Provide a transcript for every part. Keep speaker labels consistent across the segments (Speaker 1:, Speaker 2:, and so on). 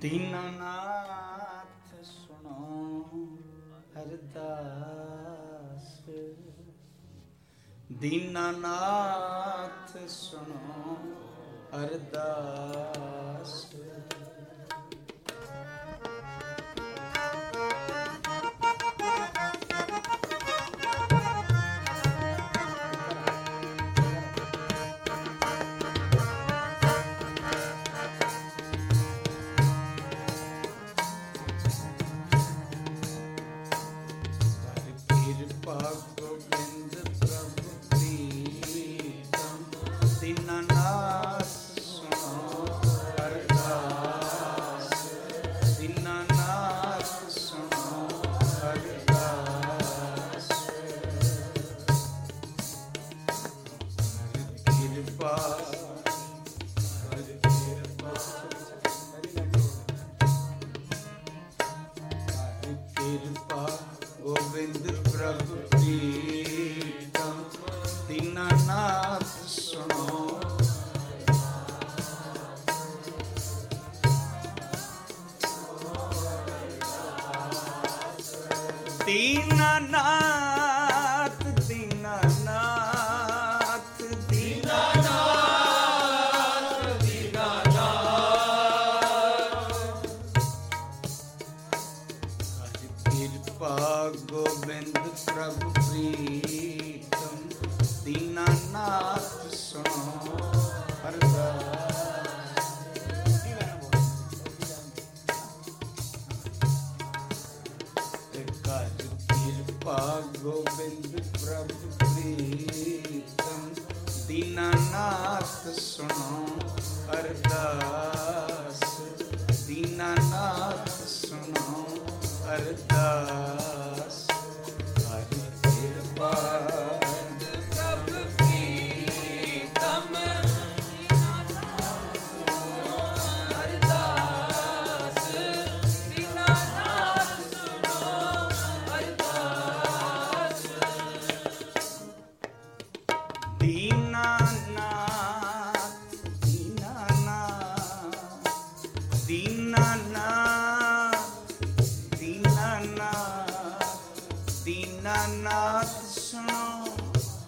Speaker 1: ਦੀਨਨਾਥ ਸੁਣੋ ਅਰਦਾਸ ਦੀਨਨਾਥ ਸੁਣੋ ਅਰਦਾਸ Latina, nada. ਦੀਨਾਨਾਥ ਦੀਨਾਨਾਥ ਦੀਨਾਨਾਥ ਸੁਣੋ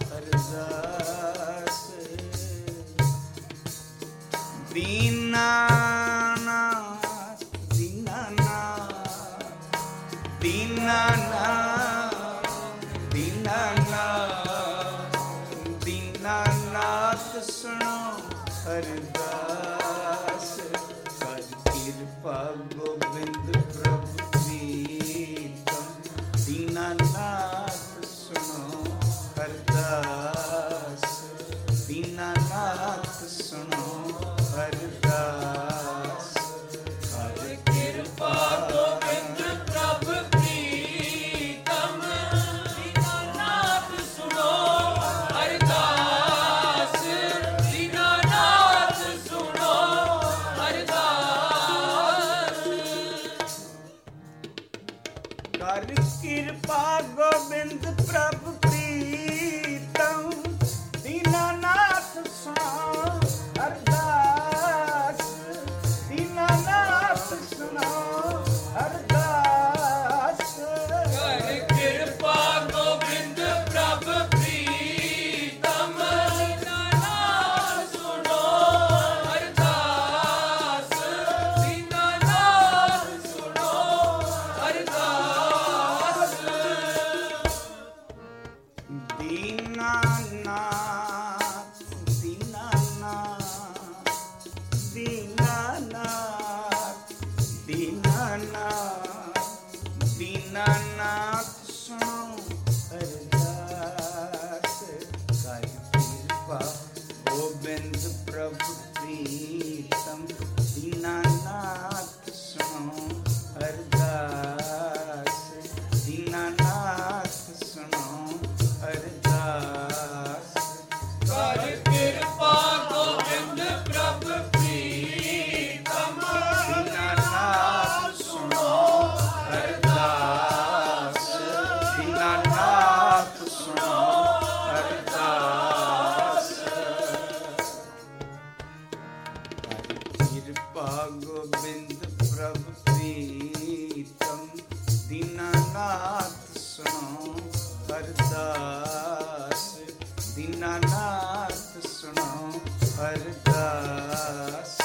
Speaker 1: ਅਰਦਾਸ ਦੀਨਾਨਾਥ ਦੀਨਾਨਾਥ ਦੀਨਾਨਾਥ ਦੀਨਾਨਾਥ ਦੀਨਾਨਾਥ ਸੁਣੋ ਅਰਦਾਸ 烦 ਗੋਬਿੰਦ ਪ੍ਰਭ ਪ੍ਰੀਤਮ ਦੀਨਾਨਾਥ ਸੁਣੋ ਅਰਦਾਸ ਦੀਨਾਨਾਥ ਸੁਣੋ ਅਰਦਾਸ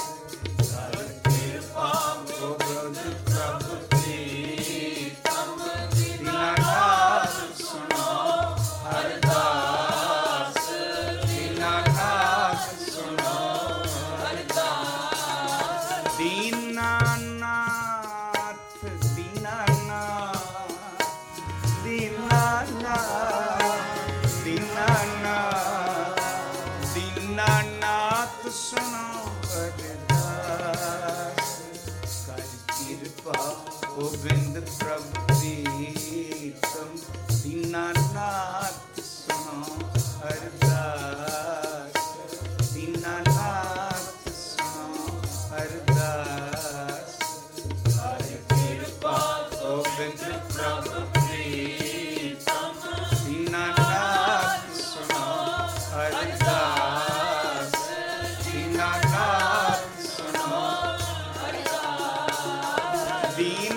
Speaker 1: the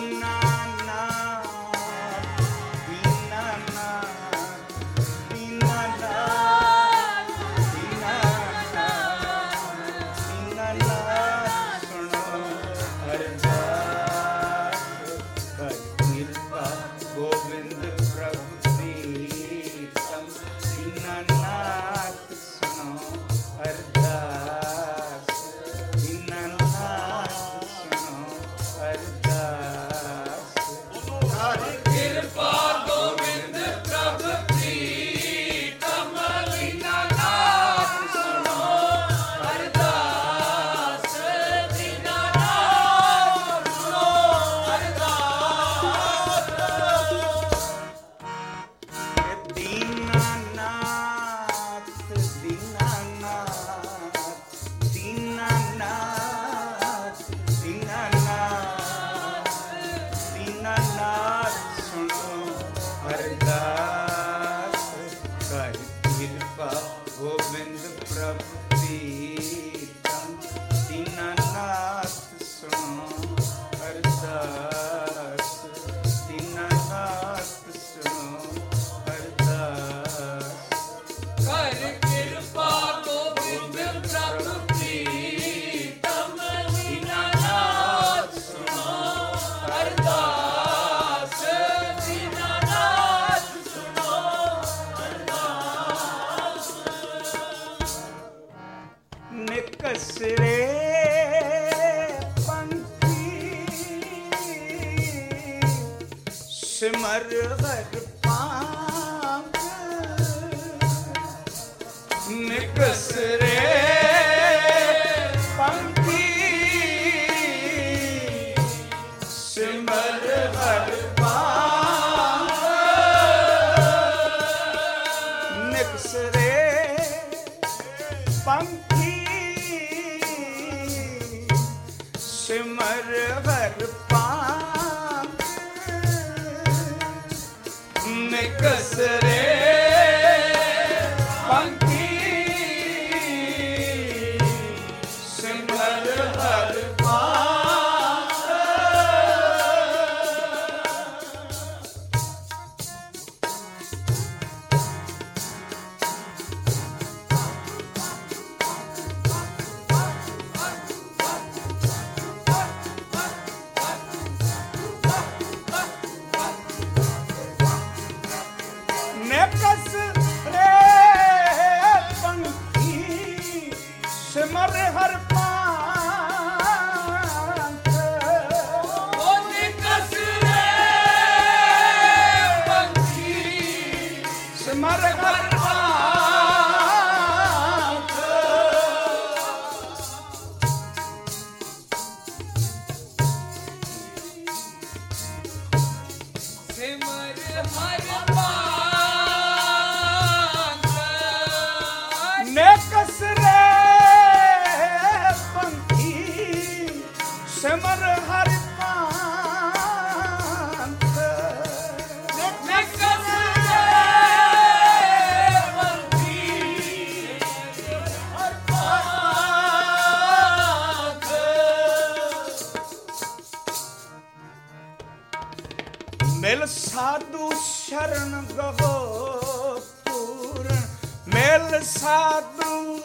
Speaker 2: ਮਿਲ ਸਾਧੂ ਸ਼ਰਨ ਗਹੋ ਪੂਰਨ। ਮਿਲ ਸਾਧੂ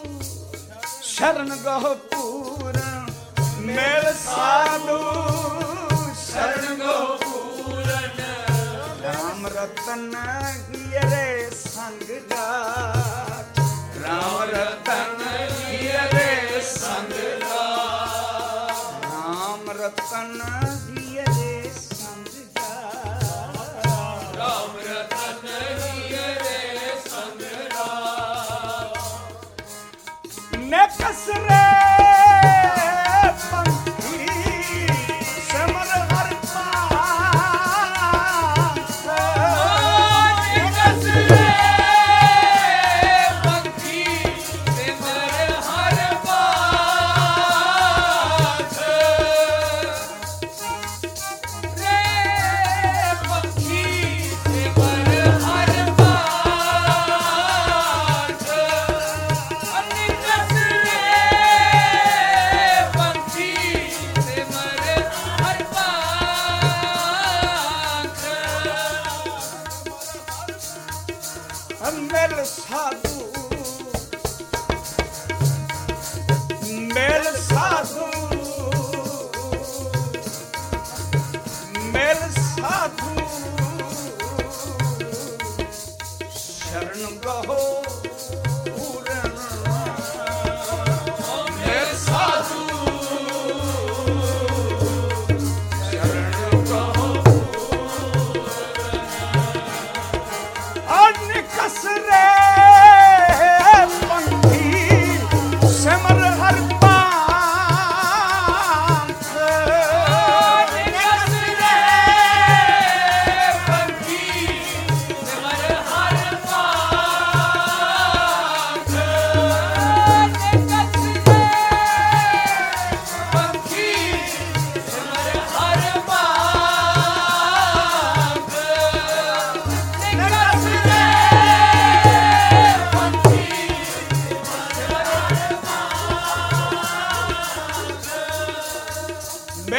Speaker 2: ਸ਼ਰਨ ਗਹੋ ਪੂਰਨ। ਮਿਲ ਸਾਧੂ ਸ਼ਰਨ ਗਹੋ
Speaker 1: ਪੂਰਨ।
Speaker 2: ਰਾਮ ਰਤਨ ਗਿਰੇ ਸੰਗ ਗਾਟ ਰਾਮ ਰਤਨ ਗਿਰੇ ਸੰਗ ਗਾਟ ਰਾਮ ਰਤਨ كسره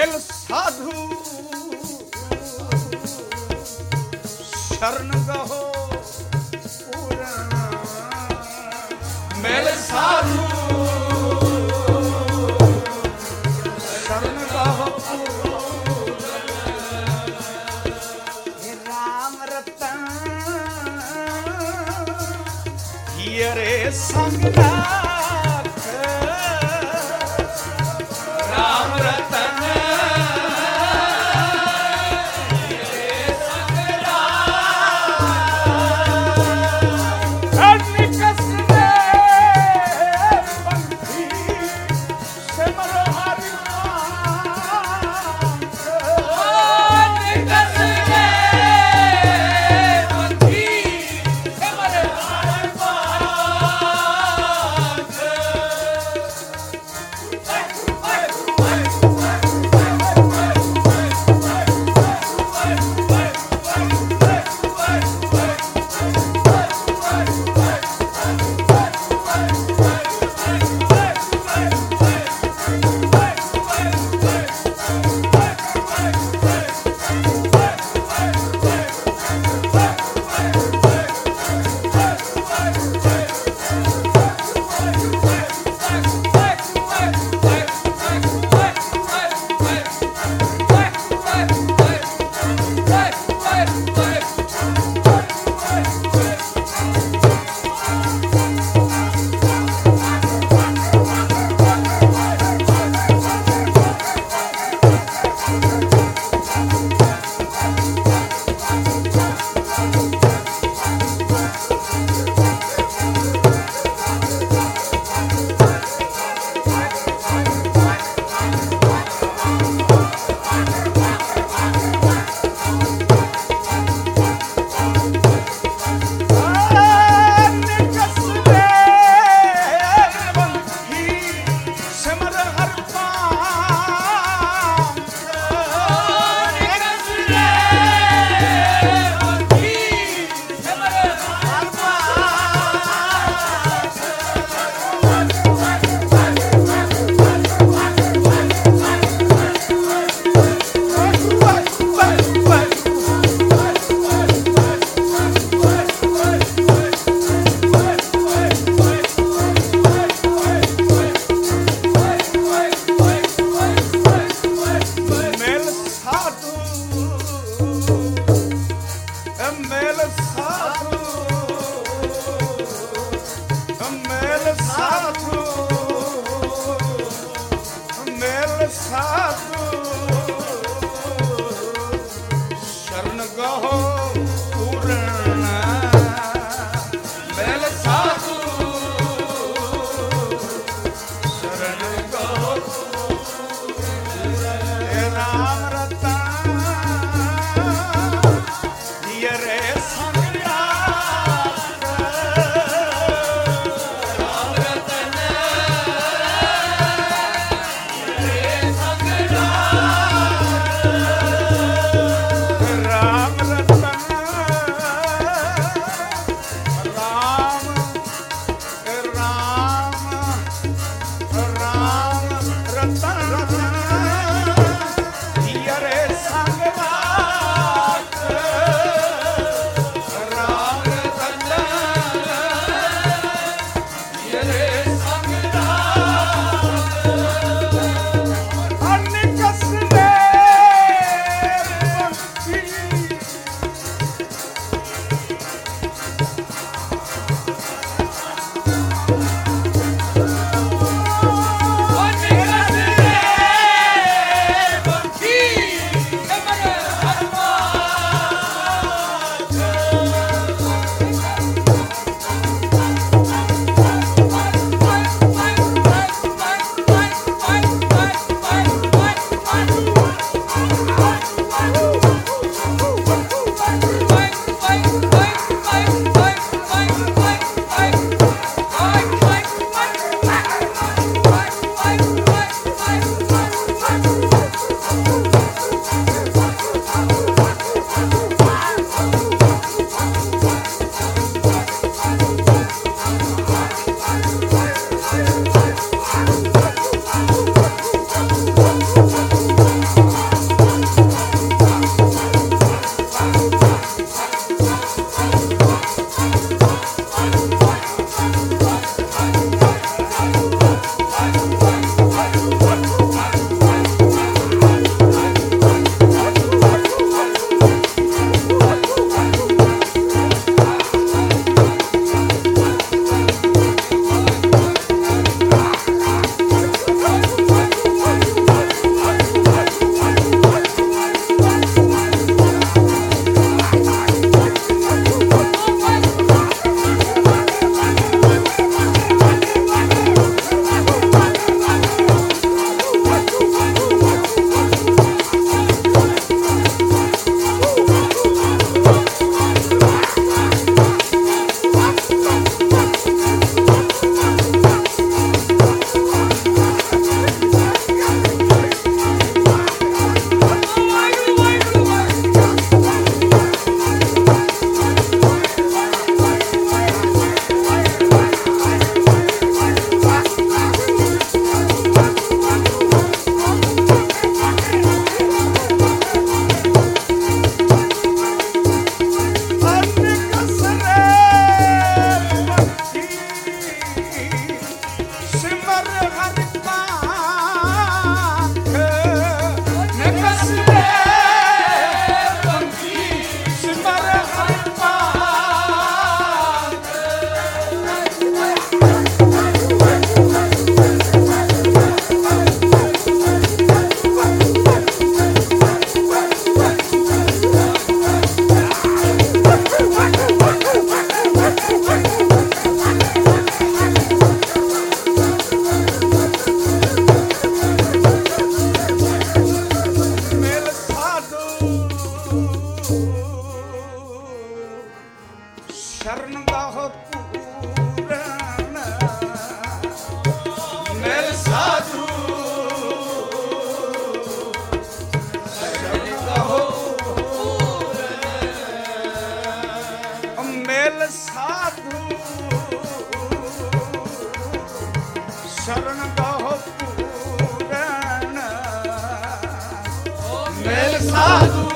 Speaker 1: ਸਾਧੂ। ਸ਼ਰਨ ਗਹੋ ਪੂਰਨ।
Speaker 3: ਮਿਲ ਸਾਧੂ।
Speaker 1: ਸ਼ਰਨ ਗਹੋ हे ਰਾਮ ਰਤਨ। ਹੀਰੇ ਸੰਗ
Speaker 2: ਸ਼ਰਨ ਬਹੁ ਪੂਰਨ।
Speaker 1: ਮਿਲ ਸਾਧੂ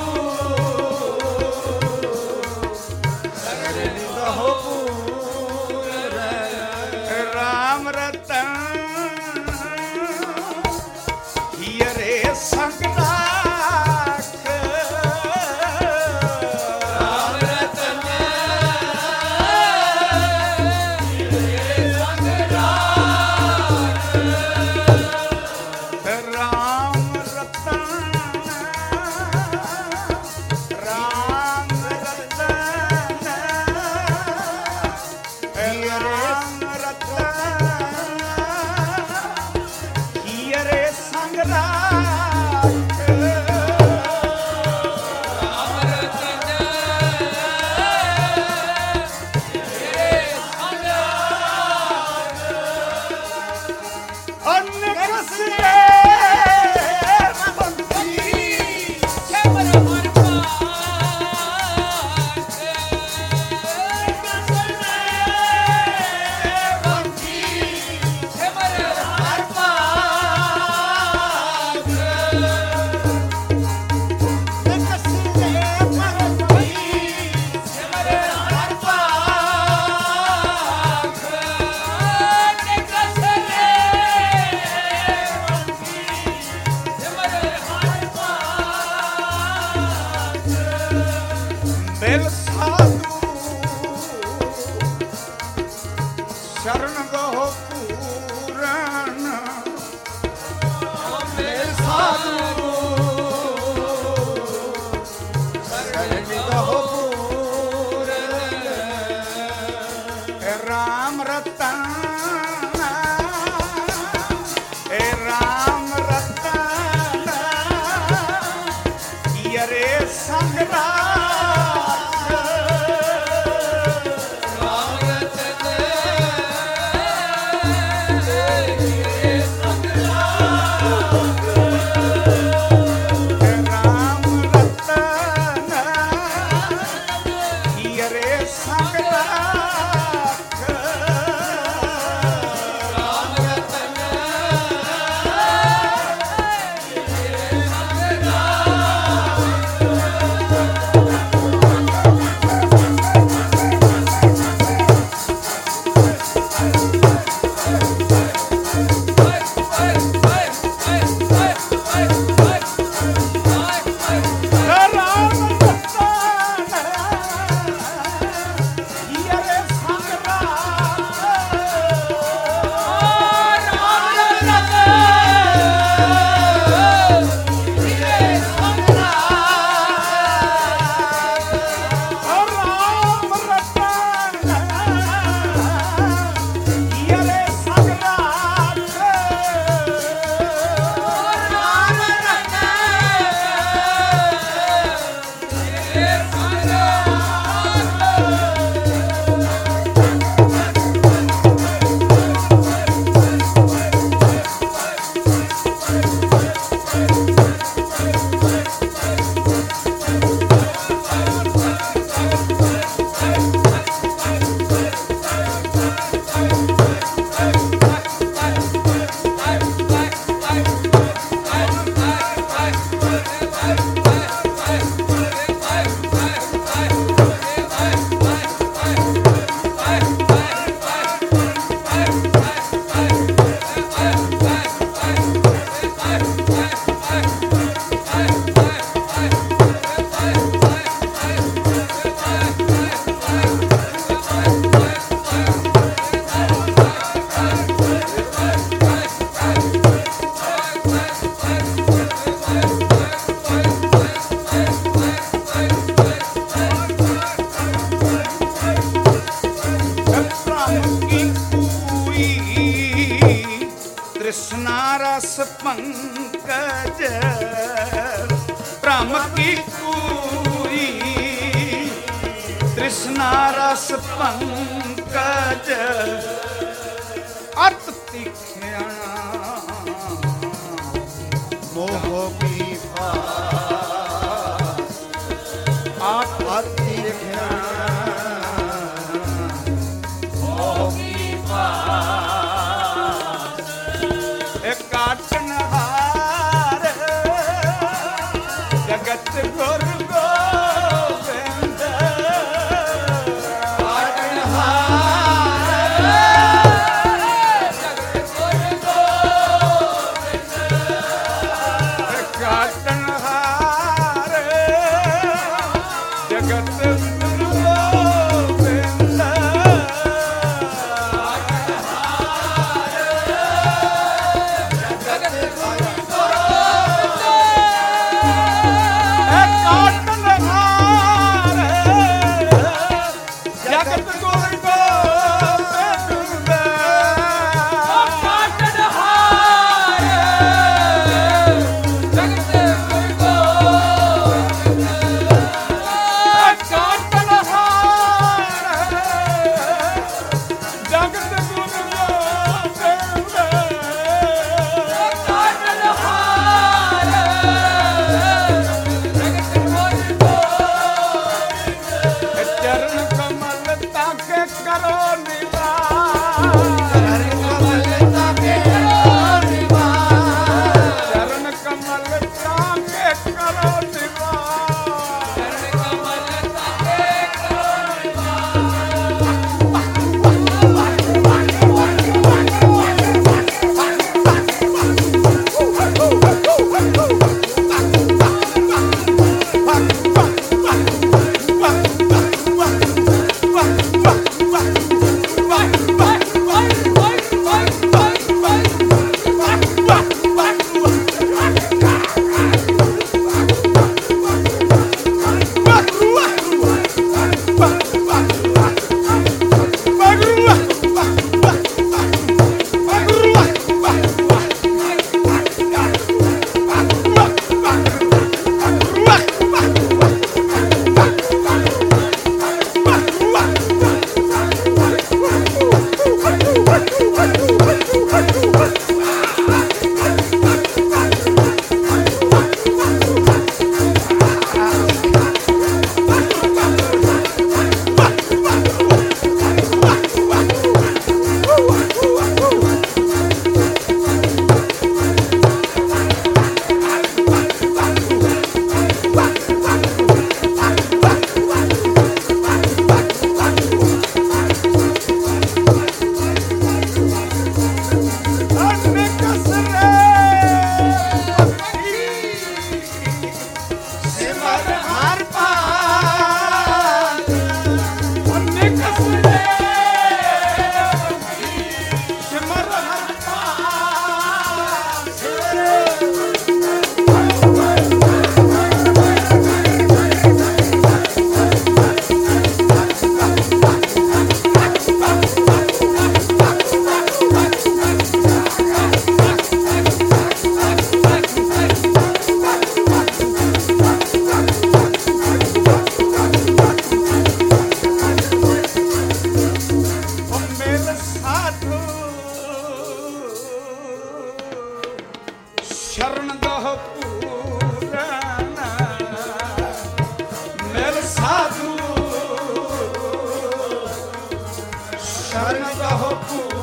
Speaker 1: 酷。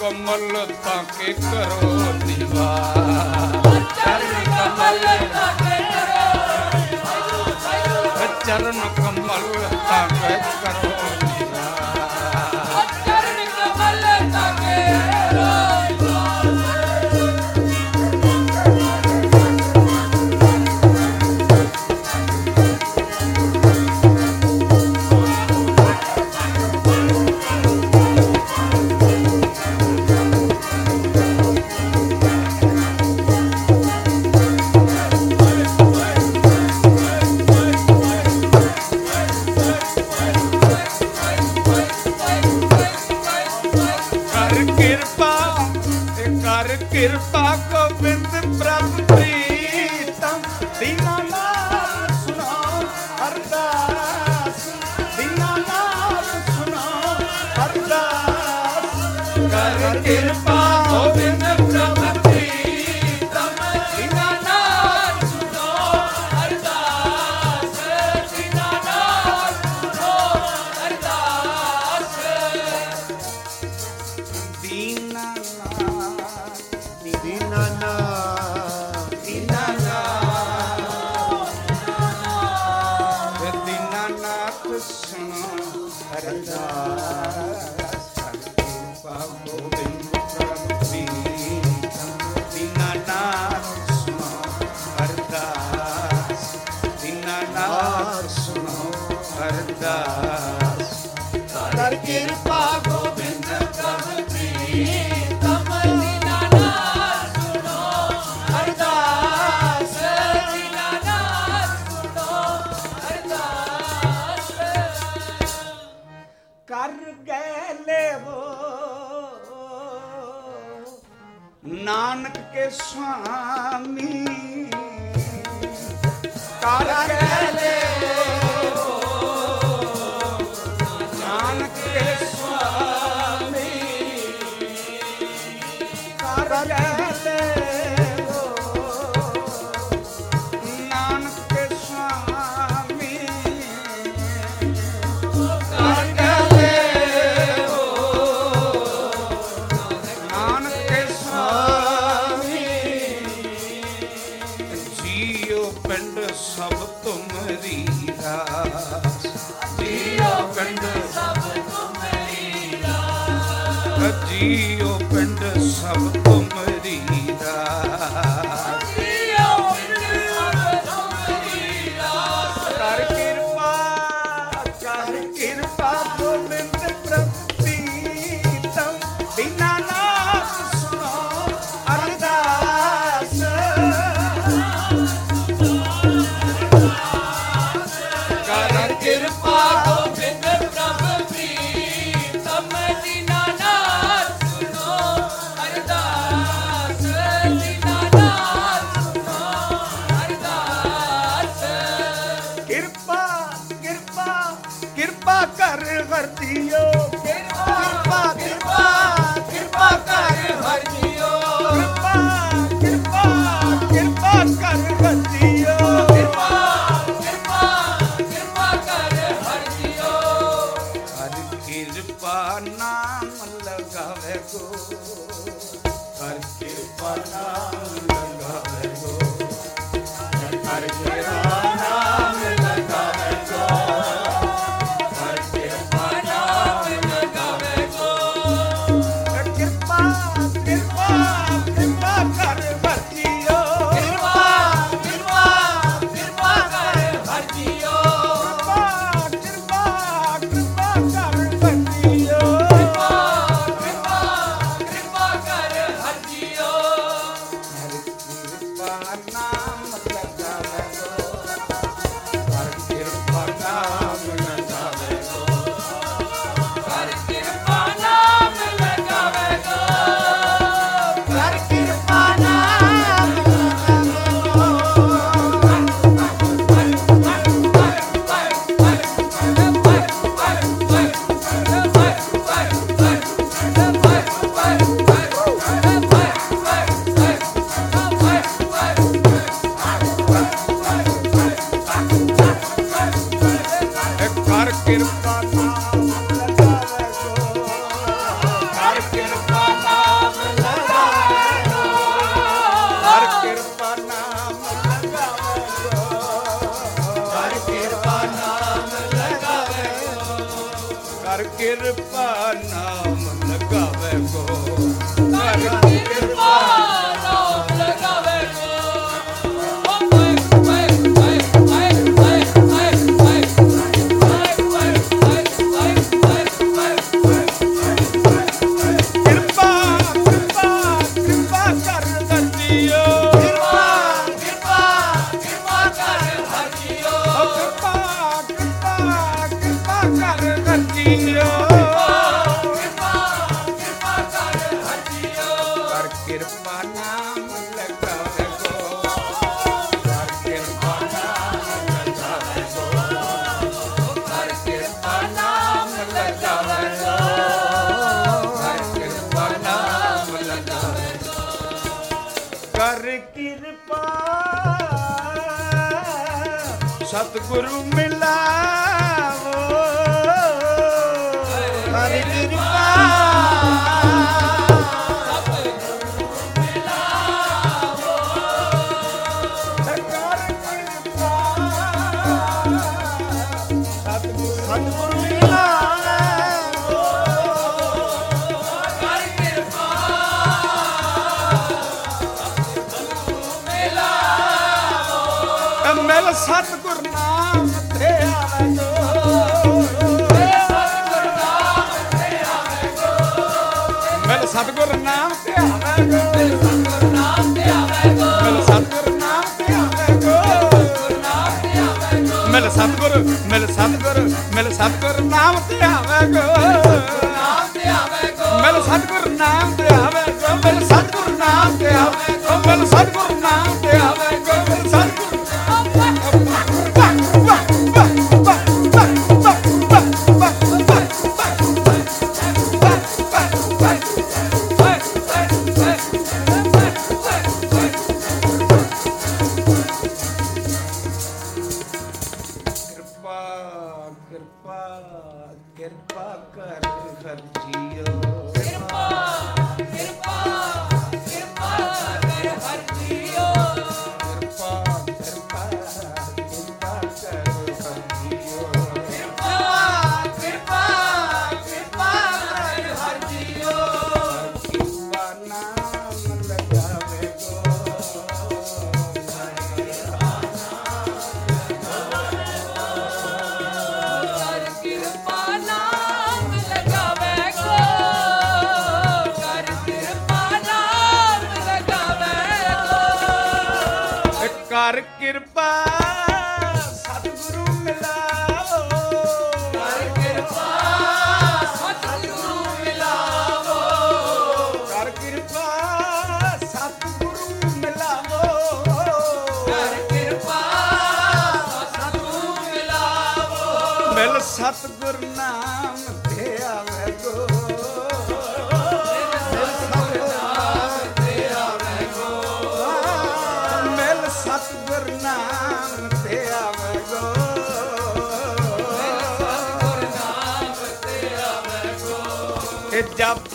Speaker 1: ਕਮਲ ਤਾਂ ਕੇ ਕਰੋ ਨਿਵਾਰ
Speaker 2: ਚਰਨ ਕਮਲ
Speaker 1: ਤਾਂ ਕੇ ਕਰੋ
Speaker 2: ਚਰਨ ਕਮਲ
Speaker 1: ਤਾਂ ਕੇ ਕਰੋ ਕਰ ਕਿਰਪਾ ਗੋਬਿੰਦ ਕਮ ਪ੍ਰੀਤਮ
Speaker 2: ਜਿਨਾ ਨਾ ਸੁਣੋ ਅਰਦਾਸ ਜਿਨਾ ਨਾ ਸੁਣੋ ਅਰਦਾਸ
Speaker 1: ਕਰ ਗਏ ਲੇਵੋ। ਨਾਨਕ ਕੇ ਸੁਆਮੀ, ਕਰ ਗਏ sabe
Speaker 2: ਮਿਲ ਸਤਗੁਰ ਮਿਲ ਸਤਗੁਰ ਮਿਲ ਸਤਗੁਰ ਨਾਮ ਤੇ ਆਵੇ ਗੋ ਨਾਮ ਤੇ ਆਵੇ ਗੋ ਮਿਲ ਸਤਗੁਰ ਨਾਮ ਤੇ ਆਵੇ ਗੋ ਮਿਲ ਸਤਗੁਰ ਨਾਮ ਤੇ ਆਵੇ ਗੋ ਮਿਲ ਸਤਗੁਰ ਨਾਮ ਤੇ ਆਵੇ ਗੋ ਮਿਲ ਸਤਗੁਰ யாருக்கு up